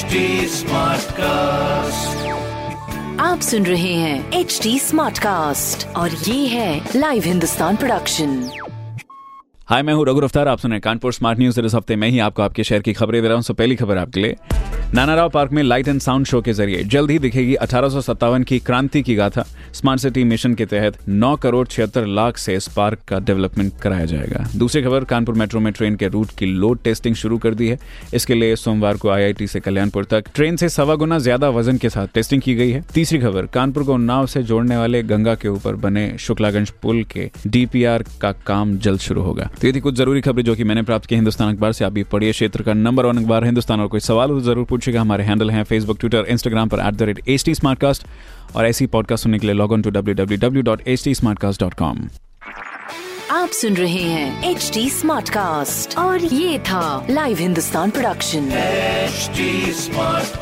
HD cast आप सुन रहे हैं एच डी स्मार्ट कास्ट और ये है लाइव हिंदुस्तान प्रोडक्शन हाय मैं हूँ रघु अफ्तार आप सुन रहे हैं कानपुर स्मार्ट न्यूज़ इस हफ़्ते में ही आपको आपके शहर की खबरें दे रहा हूँ। सो पहली खबर आपके लिए। नाना राव पार्क में लाइट एंड साउंड शो के ज़रिए जल्द ही दिखेगी अठारह सौ सत्तावन की क्रांति की गाथा। स्मार्ट सिटी मिशन के तहत 9 करोड़ छिहत्तर लाख से इस पार्क का डेवलपमेंट कराया जाएगा। दूसरी खबर, कानपुर मेट्रो में ट्रेन के रूट की लोड टेस्टिंग शुरू कर दी है। इसके लिए सोमवार को आईआईटी से कल्याणपुर तक ट्रेन से सवा गुना ज़्यादा वज़न के साथ टेस्टिंग की गई है। तीसरी खबर, कानपुर को उन्नाव से जोड़ने वाले गंगा के ऊपर बने शुक्लागंज पुल के डीपीआर का काम जल्द शुरू होगा। तो ये थी कुछ ज़रूरी खबरें जो की मैंने प्राप्त की हिंदुस्तान अखबार से आप भी पढ़िए क्षेत्र का नंबर वन अखबार हिंदुस्तान और कोई सवाल हो तो ज़रूर पूछेगा हमारे हैंडल हैं फेसबुक ट्विटर इंस्टाग्राम पर at the rate H T और ऐसी पॉडकास्ट सुनने के लिए log on to W W W dot H T smartcast dot com आप सुन रहे हैं एच टी स्मार्ट कास्ट और ये था लाइव हिंदुस्तान प्रोडक्शन स्मार्ट.